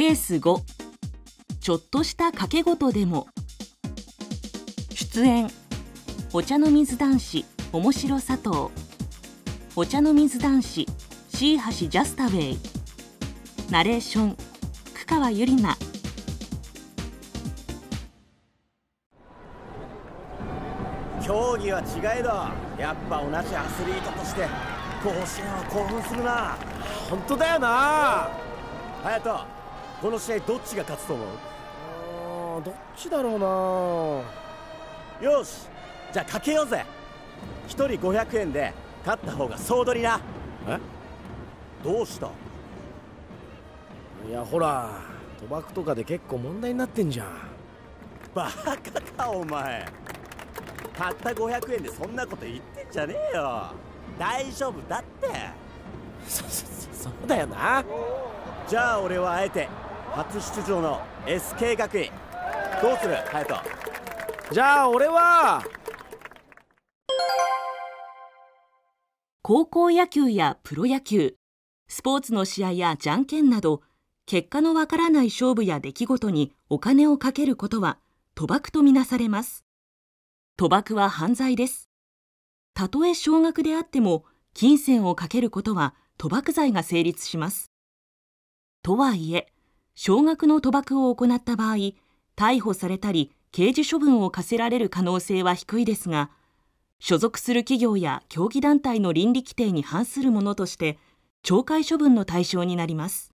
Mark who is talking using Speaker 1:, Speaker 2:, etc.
Speaker 1: ケース5ちょっとした掛け事でも。出演。お茶の水男子面白佐藤。お茶の水男子シーハシジャスタウェイ。ナレーション久川ゆりな。
Speaker 2: 競技は違えどやっぱ同じアスリートとして甲子園は興奮するな。
Speaker 3: 本当だよな。
Speaker 2: 隼人。この試合どっちが勝つと思う？
Speaker 3: あーどっちだろうな。
Speaker 2: よし。じゃあかけようぜ。1人500円で勝った方が総取りな。
Speaker 3: え？
Speaker 2: どうした？
Speaker 3: いやほら賭博とかで結構問題になってんじゃん。
Speaker 2: バカかお前。たった500円でそんなこと言ってんじゃねえよ。大丈夫だって。
Speaker 3: そそそそうだよな。
Speaker 2: じゃあ俺はあえて初出場の SK 学院。どうする隼人？
Speaker 3: じゃあ俺は。
Speaker 1: 高校野球やプロ野球。スポーツの試合やじゃんけんなど結果のわからない勝負や出来事にお金をかけることは賭博とみなされます。賭博は犯罪です。たとえ少額であっても金銭をかけることは賭博罪が成立します。とはいえ少額の賭博を行った場合逮捕されたり刑事処分を課せられる可能性は低いですが所属する企業や競技団体の倫理規定に反するものとして懲戒処分の対象になります。